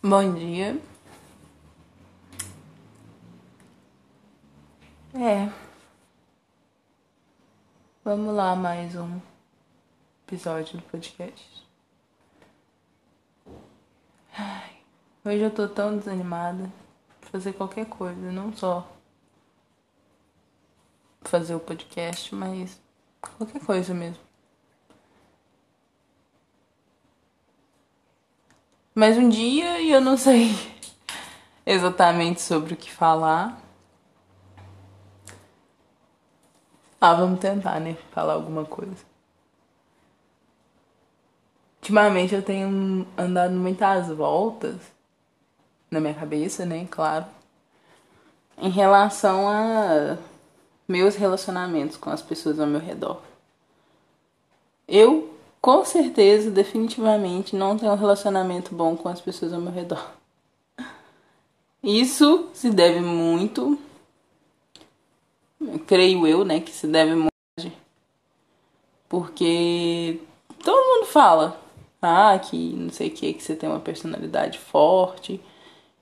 Bom dia. É. Vamos lá, mais um episódio do podcast. Ai, hoje eu tô tão desanimada de fazer qualquer coisa, não só fazer o podcast, mas qualquer coisa mesmo. Mais um dia e eu não sei exatamente sobre o que falar. Ah, vamos tentar, né? Falar alguma coisa. Ultimamente eu tenho andado muitas voltas na minha cabeça, né? Claro. Em relação a meus relacionamentos com as pessoas ao meu redor. Eu, com certeza, definitivamente, não tenho um relacionamento bom com as pessoas ao meu redor. Isso se deve muito creio eu, né, que se deve muito porque todo mundo fala, ah, que não sei o que, que você tem uma personalidade forte.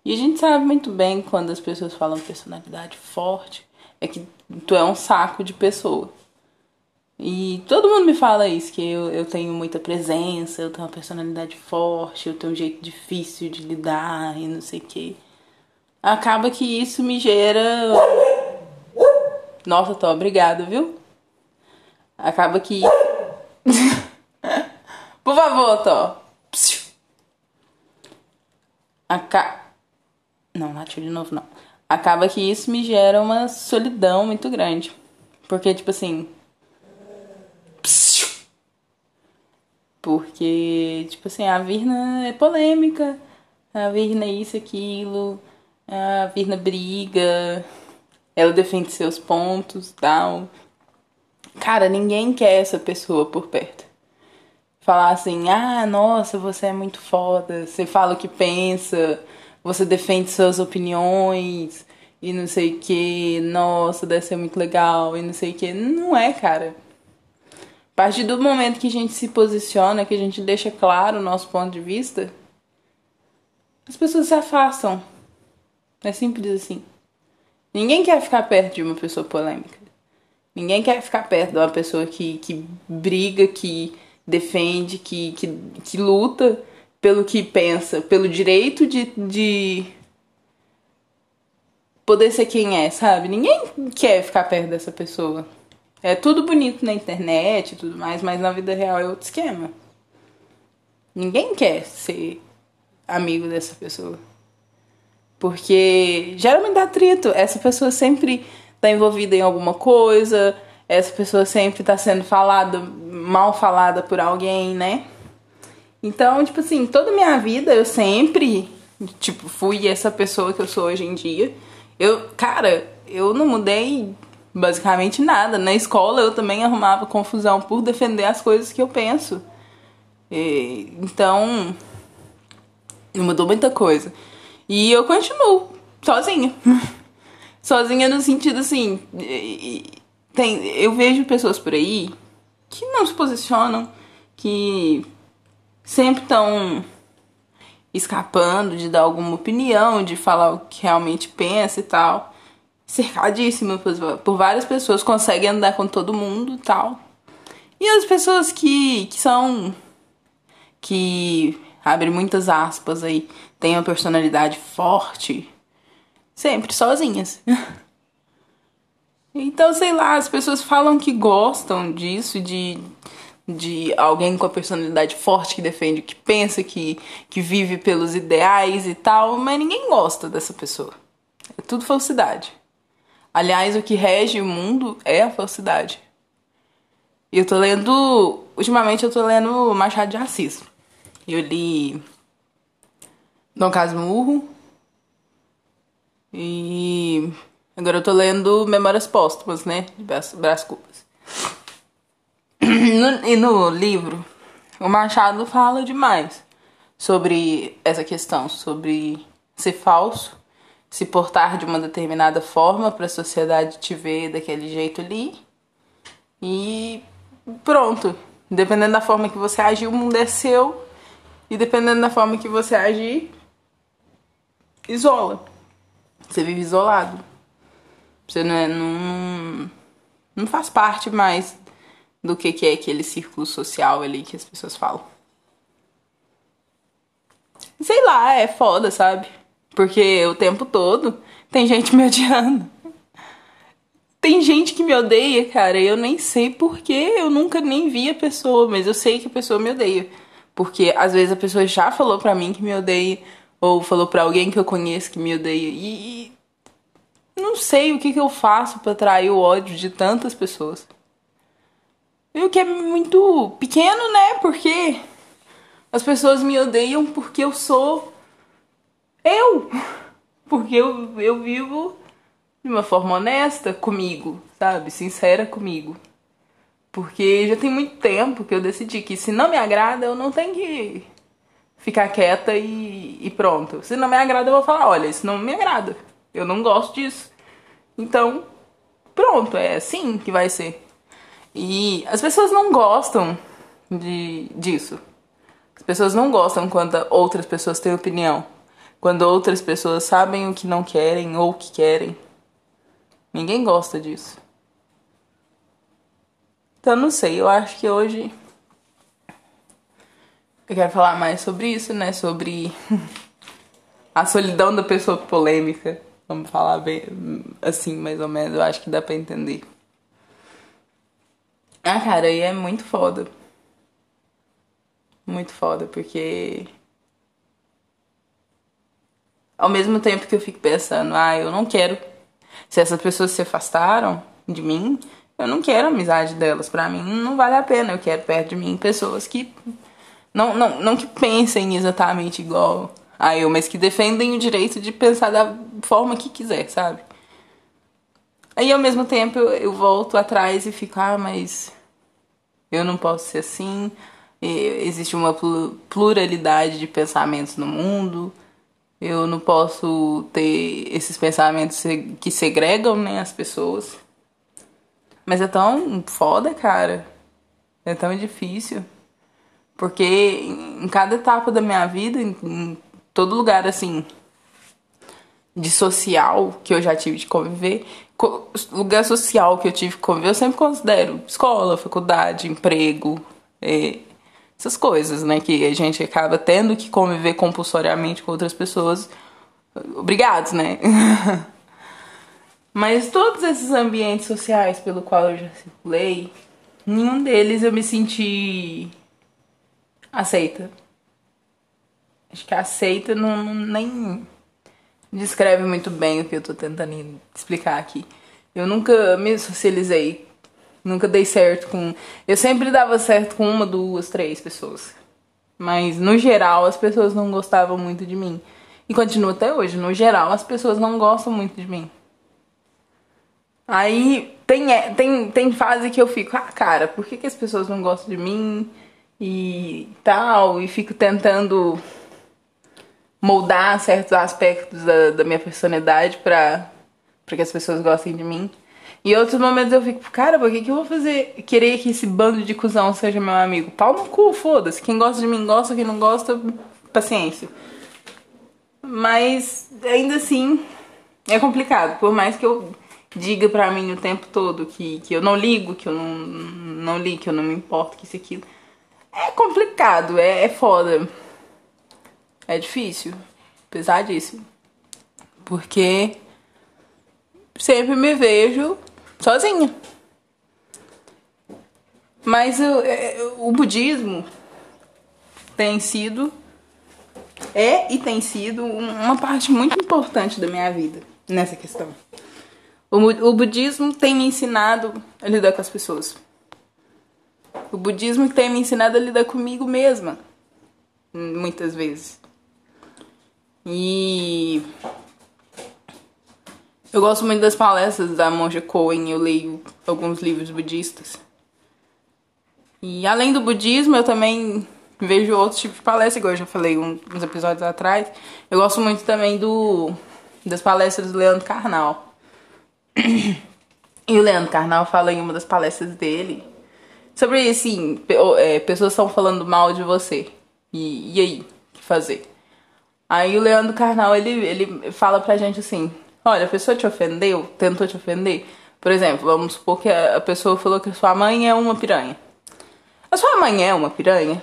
E a gente sabe muito bem quando as pessoas falam personalidade forte, é que tu é um saco de pessoa. E todo mundo me fala isso, que eu, eu tenho muita presença, eu tenho uma personalidade forte, eu tenho um jeito difícil de lidar e não sei o que. Acaba que isso me gera nossa, Tó, obrigada, viu? Acaba que. Por favor, Tó. Aca... Não, latiu de novo, não. Acaba que isso me gera uma solidão muito grande. Porque, tipo assim. Porque, tipo assim, a Virna é polêmica. A Virna é isso, aquilo. A Virna briga ela defende seus pontos, tal. Cara, ninguém quer essa pessoa por perto. Falar assim, ah, nossa, você é muito foda, você fala o que pensa, você defende suas opiniões e não sei o que, nossa, deve ser muito legal e não sei o que. Não é, cara. A partir do momento que a gente se posiciona, que a gente deixa claro o nosso ponto de vista, as pessoas se afastam. É simples assim. Ninguém quer ficar perto de uma pessoa polêmica. Ninguém quer ficar perto de uma pessoa que, que briga, que defende, que, que, que luta pelo que pensa, pelo direito de, de poder ser quem é, sabe? Ninguém quer ficar perto dessa pessoa. É tudo bonito na internet e tudo mais, mas na vida real é outro esquema. Ninguém quer ser amigo dessa pessoa. Porque geralmente dá atrito. Essa pessoa sempre tá envolvida em alguma coisa, essa pessoa sempre tá sendo falada, mal falada por alguém, né? Então, tipo assim, toda minha vida eu sempre, tipo, fui essa pessoa que eu sou hoje em dia. Eu, cara, eu não mudei basicamente nada. Na escola eu também arrumava confusão por defender as coisas que eu penso. E, então, mudou muita coisa. E eu continuo sozinha. sozinha no sentido assim. Tem, eu vejo pessoas por aí que não se posicionam, que sempre estão escapando de dar alguma opinião, de falar o que realmente pensa e tal. Cercadíssima por, várias pessoas, conseguem andar com todo mundo e tal. E as pessoas que, que são. que abre muitas aspas aí, tem uma personalidade forte, sempre sozinhas. então, sei lá, as pessoas falam que gostam disso, de, de alguém com a personalidade forte que defende, que pensa, que, que vive pelos ideais e tal, mas ninguém gosta dessa pessoa. É tudo falsidade. Aliás, o que rege o mundo é a falsidade. E eu tô lendo. Ultimamente eu tô lendo Machado de Assis. Eu li Dom Casmurro. E agora eu tô lendo Memórias Póstumas, né? De Brás Cubas. e no livro, o Machado fala demais sobre essa questão, sobre ser falso, se portar de uma determinada forma para a sociedade te ver daquele jeito ali. E pronto. Dependendo da forma que você agir, o mundo é seu e dependendo da forma que você agir, isola. Você vive isolado. Você não, é, não, não faz parte mais do que, que é aquele círculo social ali que as pessoas falam. Sei lá, é foda, sabe? Porque o tempo todo tem gente me odiando. Tem gente que me odeia, cara, eu nem sei porquê, eu nunca nem vi a pessoa, mas eu sei que a pessoa me odeia. Porque às vezes a pessoa já falou pra mim que me odeia, ou falou pra alguém que eu conheço que me odeia. E, e não sei o que, que eu faço para atrair o ódio de tantas pessoas. E o que é muito pequeno, né? Porque as pessoas me odeiam porque eu sou eu. Porque eu, eu vivo de uma forma honesta comigo, sabe? Sincera comigo. Porque já tem muito tempo que eu decidi que se não me agrada, eu não tenho que ficar quieta e, e pronto. Se não me agrada, eu vou falar: olha, isso não me agrada. Eu não gosto disso. Então, pronto, é assim que vai ser. E as pessoas não gostam de, disso. As pessoas não gostam quando outras pessoas têm opinião. Quando outras pessoas sabem o que não querem ou o que querem. Ninguém gosta disso. Então não sei, eu acho que hoje eu quero falar mais sobre isso, né? Sobre a solidão da pessoa polêmica. Vamos falar bem assim, mais ou menos. Eu acho que dá pra entender. Ah, cara, e é muito foda. Muito foda, porque. Ao mesmo tempo que eu fico pensando, ah, eu não quero. Se essas pessoas se afastaram de mim, eu não quero a amizade delas. Pra mim, não vale a pena. Eu quero perto de mim pessoas que não, não, não que pensem exatamente igual a eu, mas que defendem o direito de pensar da forma que quiser, sabe? Aí ao mesmo tempo eu, eu volto atrás e fico, ah, mas eu não posso ser assim. Existe uma pluralidade de pensamentos no mundo. Eu não posso ter esses pensamentos que segregam né, as pessoas. Mas é tão foda, cara. É tão difícil. Porque em cada etapa da minha vida, em todo lugar assim, de social que eu já tive de conviver, lugar social que eu tive que conviver, eu sempre considero escola, faculdade, emprego, é, essas coisas, né? Que a gente acaba tendo que conviver compulsoriamente com outras pessoas. Obrigados, né? Mas todos esses ambientes sociais pelo qual eu já circulei, nenhum deles eu me senti aceita. Acho que aceita não, não, nem descreve muito bem o que eu tô tentando explicar aqui. Eu nunca me socializei, nunca dei certo com. Eu sempre dava certo com uma, duas, três pessoas. Mas no geral as pessoas não gostavam muito de mim. E continua até hoje. No geral as pessoas não gostam muito de mim. Aí tem, é, tem, tem fase que eu fico, ah, cara, por que, que as pessoas não gostam de mim? e tal, e fico tentando moldar certos aspectos da, da minha personalidade pra, pra que as pessoas gostem de mim. E outros momentos eu fico, cara, por que, que eu vou fazer querer que esse bando de cuzão seja meu amigo? Pau no cu, foda-se. Quem gosta de mim gosta, quem não gosta, paciência. Mas ainda assim é complicado. Por mais que eu diga pra mim o tempo todo que, que eu não ligo, que eu não, não ligo, que eu não me importo, que isso aquilo. É complicado, é, é foda. É difícil, pesadíssimo. Porque sempre me vejo sozinha. Mas o, é, o budismo tem sido, é e tem sido uma parte muito importante da minha vida nessa questão. O, o budismo tem me ensinado a lidar com as pessoas. O budismo tem me ensinado a lidar comigo mesma, muitas vezes. E eu gosto muito das palestras da monja Coen, eu leio alguns livros budistas. E além do budismo, eu também vejo outros tipos de palestras, igual eu já falei uns episódios atrás. Eu gosto muito também do das palestras do Leandro Carnal. E o Leandro Carnal fala em uma das palestras dele Sobre, assim, é, pessoas estão falando mal de você. E, e aí? O que fazer? Aí o Leandro Carnal, ele, ele fala pra gente assim: olha, a pessoa te ofendeu, tentou te ofender. Por exemplo, vamos supor que a pessoa falou que sua mãe é uma piranha. A sua mãe é uma piranha?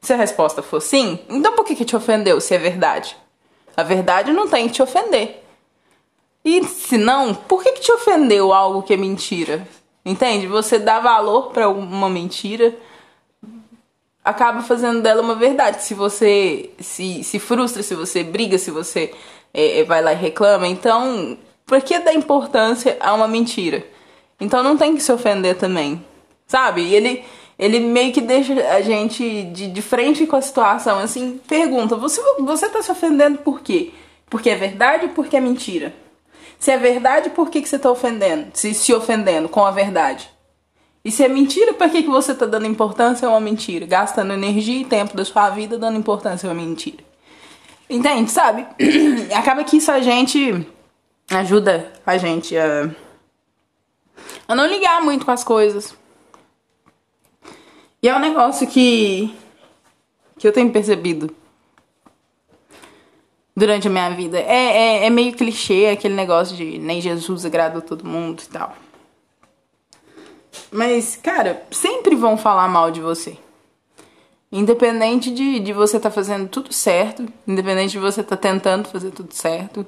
Se a resposta for sim, então por que, que te ofendeu se é verdade? A verdade não tem que te ofender. E se não, por que, que te ofendeu algo que é mentira? Entende? Você dá valor para uma mentira, acaba fazendo dela uma verdade. Se você se, se frustra, se você briga, se você é vai lá e reclama, então por que dar importância a uma mentira? Então não tem que se ofender também, sabe? E ele ele meio que deixa a gente de, de frente com a situação, assim, pergunta, você, você tá se ofendendo por quê? Porque é verdade ou porque é mentira? Se é verdade, por que, que você tá ofendendo? Se, se ofendendo com a verdade? E se é mentira, por que, que você tá dando importância a uma mentira? Gastando energia e tempo da sua vida dando importância a uma mentira. Entende, sabe? Acaba que isso a gente ajuda a gente a, a não ligar muito com as coisas. E é um negócio que, que eu tenho percebido durante a minha vida. É, é, é meio clichê aquele negócio de nem Jesus agrada todo mundo e tal. Mas, cara, sempre vão falar mal de você. Independente de, de você estar tá fazendo tudo certo, independente de você estar tá tentando fazer tudo certo,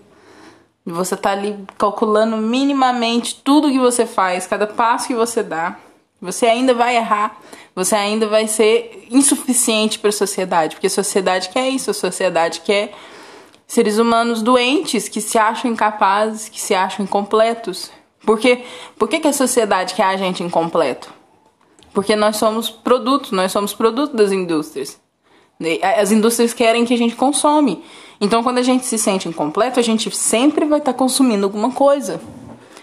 de você estar tá ali calculando minimamente tudo que você faz, cada passo que você dá, você ainda vai errar, você ainda vai ser insuficiente para a sociedade, porque a sociedade quer isso, a sociedade quer seres humanos doentes que se acham incapazes, que se acham incompletos. Porque por que, que a sociedade quer a gente incompleto? Porque nós somos produtos, nós somos produto das indústrias. As indústrias querem que a gente consome. Então, quando a gente se sente incompleto, a gente sempre vai estar tá consumindo alguma coisa.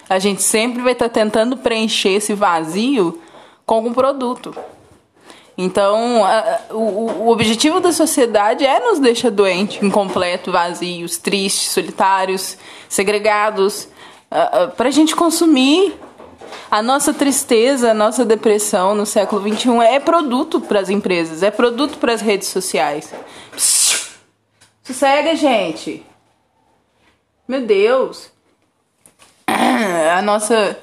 A gente sempre vai estar tá tentando preencher esse vazio com algum produto. Então, a, o, o objetivo da sociedade é nos deixar doentes, incompletos, vazios, tristes, solitários, segregados, para a gente consumir. A nossa tristeza, a nossa depressão no século XXI é produto para as empresas, é produto para as redes sociais. Sossega, gente. Meu Deus. A nossa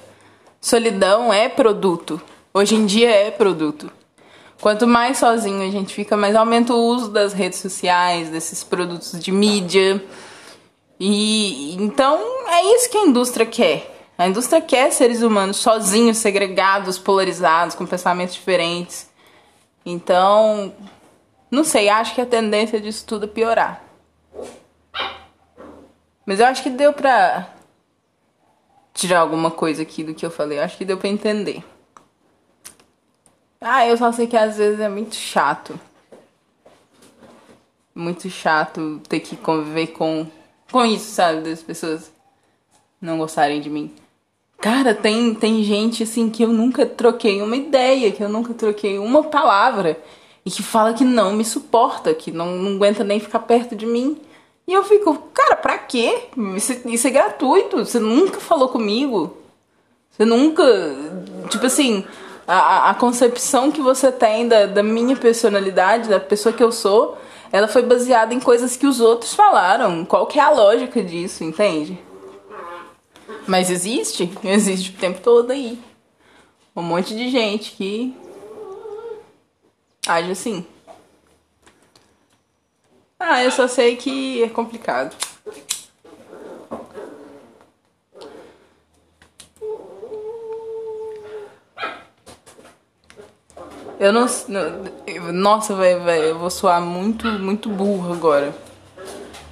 solidão é produto. Hoje em dia é produto. Quanto mais sozinho a gente fica, mais aumenta o uso das redes sociais, desses produtos de mídia. E então é isso que a indústria quer. A indústria quer seres humanos sozinhos, segregados, polarizados, com pensamentos diferentes. Então, não sei, acho que a tendência disso tudo é piorar. Mas eu acho que deu pra tirar alguma coisa aqui do que eu falei. Eu acho que deu pra entender. Ah, eu só sei que às vezes é muito chato. Muito chato ter que conviver com, com isso, sabe? Das pessoas não gostarem de mim. Cara, tem, tem gente assim que eu nunca troquei uma ideia, que eu nunca troquei uma palavra e que fala que não me suporta, que não, não aguenta nem ficar perto de mim. E eu fico, cara, pra quê? Isso, isso é gratuito. Você nunca falou comigo. Você nunca. Tipo assim, a, a concepção que você tem da, da minha personalidade, da pessoa que eu sou, ela foi baseada em coisas que os outros falaram. Qual que é a lógica disso, entende? Mas existe, existe o tempo todo aí. Um monte de gente que age assim. Ah, eu só sei que é complicado. Eu não. Nossa, vai, eu vou soar muito, muito burro agora.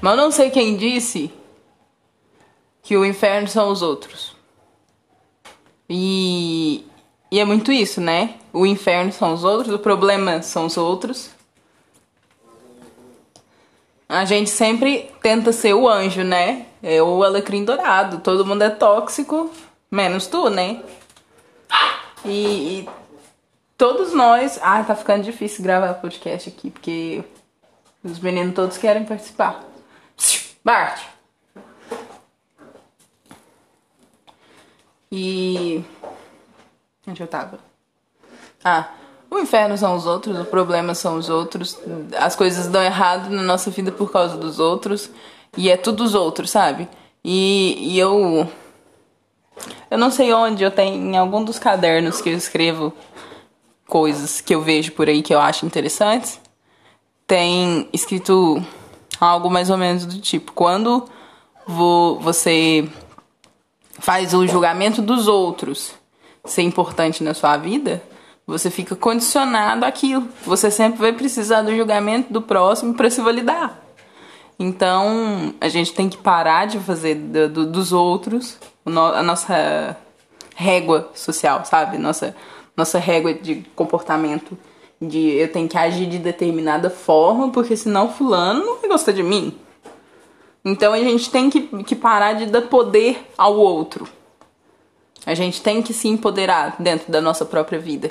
Mas eu não sei quem disse que o inferno são os outros. E, e é muito isso, né? O inferno são os outros, o problema são os outros. A gente sempre tenta ser o anjo, né? É o alecrim dourado. Todo mundo é tóxico, menos tu, né? E, e todos nós. Ah, tá ficando difícil gravar podcast aqui, porque os meninos todos querem participar. Bart! E. Onde eu tava? Ah, o inferno são os outros, o problema são os outros, as coisas dão errado na nossa vida por causa dos outros, e é tudo os outros, sabe? E, e eu. Eu não sei onde, eu tenho em algum dos cadernos que eu escrevo coisas que eu vejo por aí que eu acho interessantes, tem escrito algo mais ou menos do tipo: quando você faz o julgamento dos outros ser importante na sua vida, você fica condicionado àquilo. Você sempre vai precisar do julgamento do próximo para se validar. Então, a gente tem que parar de fazer do, do, dos outros a nossa régua social, sabe? Nossa, nossa régua de comportamento. De eu tenho que agir de determinada forma, porque senão fulano não vai gostar de mim. Então a gente tem que, que parar de dar poder ao outro. A gente tem que se empoderar dentro da nossa própria vida.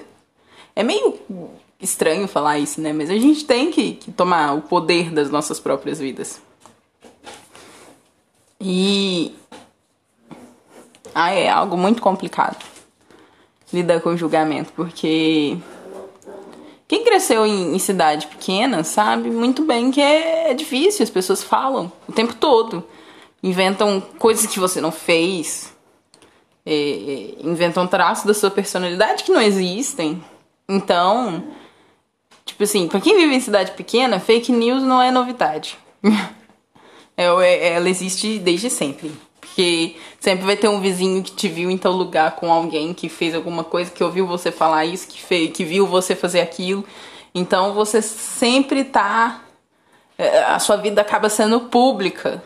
É meio estranho falar isso, né? Mas a gente tem que, que tomar o poder das nossas próprias vidas. E. Ah, é algo muito complicado lidar com julgamento, porque quem cresceu em, em, cidade pequena sabe muito bem que é, é, difícil, as pessoas falam o tempo todo. Inventam coisas que você não fez, é, é, inventam traços da sua personalidade que não existem. Então, tipo assim, pra quem vive em cidade pequena, fake news não é novidade. É, é, ela existe desde sempre. Porque sempre vai ter um vizinho que te viu em tal lugar com alguém que fez alguma coisa, que ouviu você falar isso, que, fez, que viu você fazer aquilo. Então você sempre tá. É, a sua vida acaba sendo pública.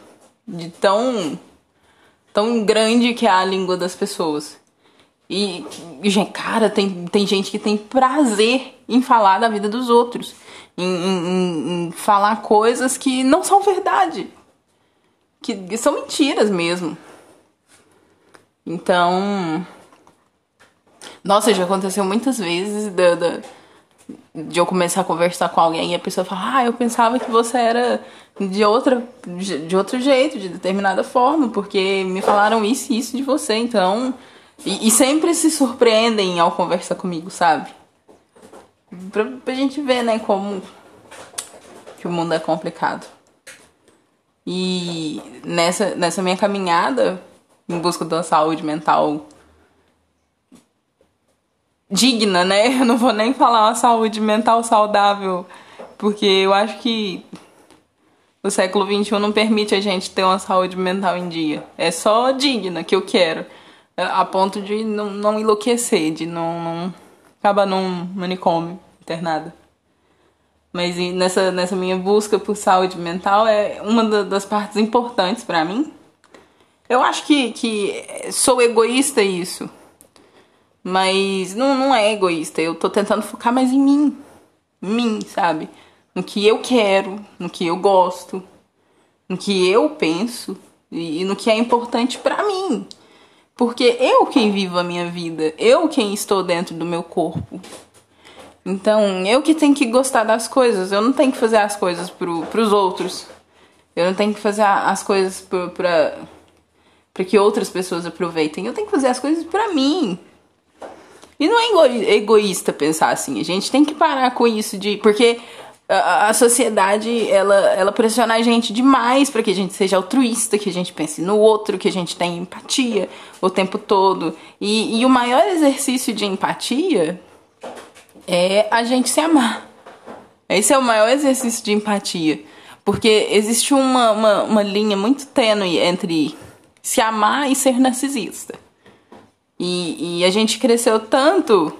De tão. tão grande que é a língua das pessoas. E, cara, tem, tem gente que tem prazer em falar da vida dos outros. Em, em, em falar coisas que não são verdade que são mentiras mesmo. Então. Nossa, já aconteceu muitas vezes de, de, de, eu começar a conversar com alguém e a pessoa falar, ah, eu pensava que você era de outra de outro jeito, de determinada forma, porque me falaram isso e isso de você, então. E, e sempre se surpreendem ao conversar comigo, sabe? Pra, pra gente ver, né, como que o mundo é complicado. E nessa, nessa minha caminhada em busca uma saúde mental digna, né? Eu não vou nem falar uma saúde mental saudável, porque eu acho que o século XXI não permite a gente ter uma saúde mental em dia. É só digna que eu quero, a ponto de não, não enlouquecer, de não, não acabar num manicômio internada. Mas nessa, nessa minha busca por saúde mental é uma das partes importantes para mim. Eu acho que, que sou egoísta isso. Mas não, não é egoísta. Eu tô tentando focar mais em mim. Mim, sabe? No que eu quero, no que eu gosto, no que eu penso e, e no que é importante para mim. Porque eu quem vivo a minha vida, eu quem estou dentro do meu corpo. Então, eu que tenho que gostar das coisas, eu não tenho que fazer as coisas pro, pros outros. Eu não tenho que fazer as coisas pro, pra, pra que outras pessoas aproveitem. Eu tenho que fazer as coisas pra mim. E não é egoísta pensar assim. A gente tem que parar com isso de. Porque a, a sociedade ela, ela pressiona a gente demais para que a gente seja altruísta, que a gente pense no outro, que a gente tenha empatia o tempo todo. E, e o maior exercício de empatia é a gente se amar. Esse é o maior exercício de empatia. Porque existe uma, uma, uma linha muito tênue entre se amar e ser narcisista. E, e a gente cresceu tanto,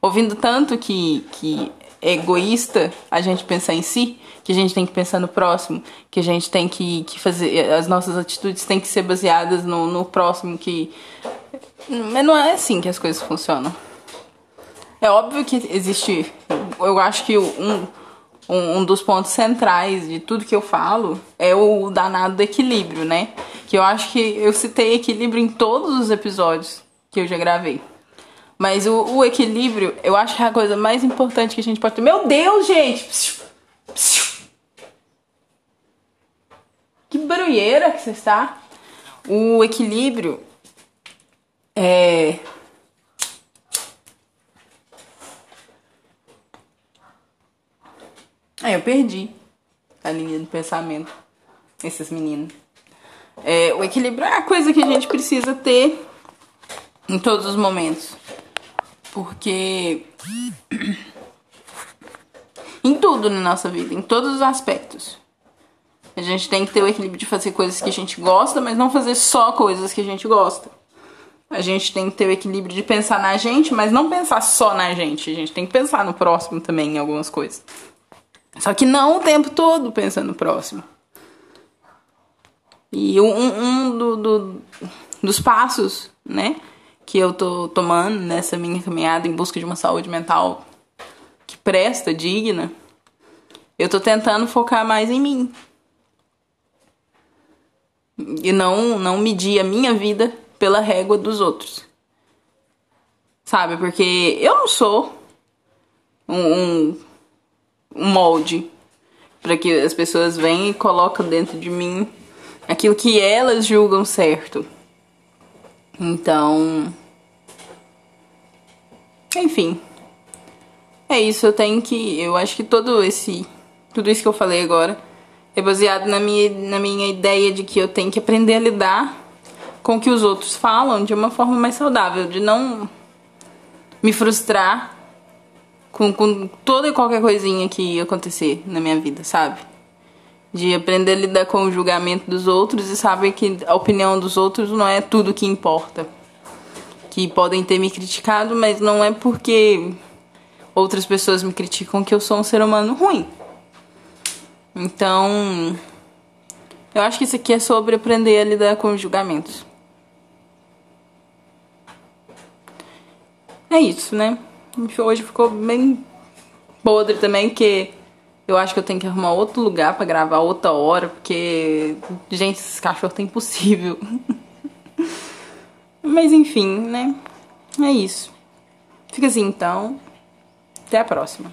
ouvindo tanto que, que é egoísta a gente pensar em si, que a gente tem que pensar no próximo, que a gente tem que, que fazer. As nossas atitudes têm que ser baseadas no, no próximo, que. Mas não é assim que as coisas funcionam. É óbvio que existe. Eu acho que um, um, um, dos pontos centrais de tudo que eu falo é o danado do equilíbrio, né? Que eu acho que eu citei equilíbrio em todos os episódios que eu já gravei. Mas o, o equilíbrio, eu acho que é a coisa mais importante que a gente pode ter. Meu Deus, gente! Que barulheira que você está. O equilíbrio é Aí eu perdi a linha do pensamento. Esses meninos. É, o equilíbrio é a coisa que a gente precisa ter em todos os momentos. Porque. em tudo na nossa vida, em todos os aspectos. A gente tem que ter o equilíbrio de fazer coisas que a gente gosta, mas não fazer só coisas que a gente gosta. A gente tem que ter o equilíbrio de pensar na gente, mas não pensar só na gente. A gente tem que pensar no próximo também em algumas coisas. Só que não o tempo todo pensando no próximo. E um, um do, do, dos passos, né, que eu tô tomando nessa minha caminhada em busca de uma saúde mental que presta, digna, eu tô tentando focar mais em mim. E não, não medir a minha vida pela régua dos outros. Sabe? Porque eu não sou um, um, um molde para que as pessoas venham e colocam dentro de mim aquilo que elas julgam certo. Então. Enfim. É isso, eu tenho que. Eu acho que todo esse. Tudo isso que eu falei agora é baseado na minha, na minha ideia de que eu tenho que aprender a lidar com o que os outros falam de uma forma mais saudável, de não me frustrar com, com toda e qualquer coisinha que acontecer na minha vida, sabe? De aprender a lidar com o julgamento dos outros e saber que a opinião dos outros não é tudo que importa. Que podem ter me criticado, mas não é porque outras pessoas me criticam que eu sou um ser humano ruim. Então, eu acho que isso aqui é sobre aprender a lidar com os julgamentos. É isso, né? Hoje ficou bem podre também, porque eu acho que eu tenho que arrumar outro lugar para gravar outra hora, porque, gente, esses cachorros tá impossível. Mas enfim, né? É isso. Fica assim então. Até a próxima.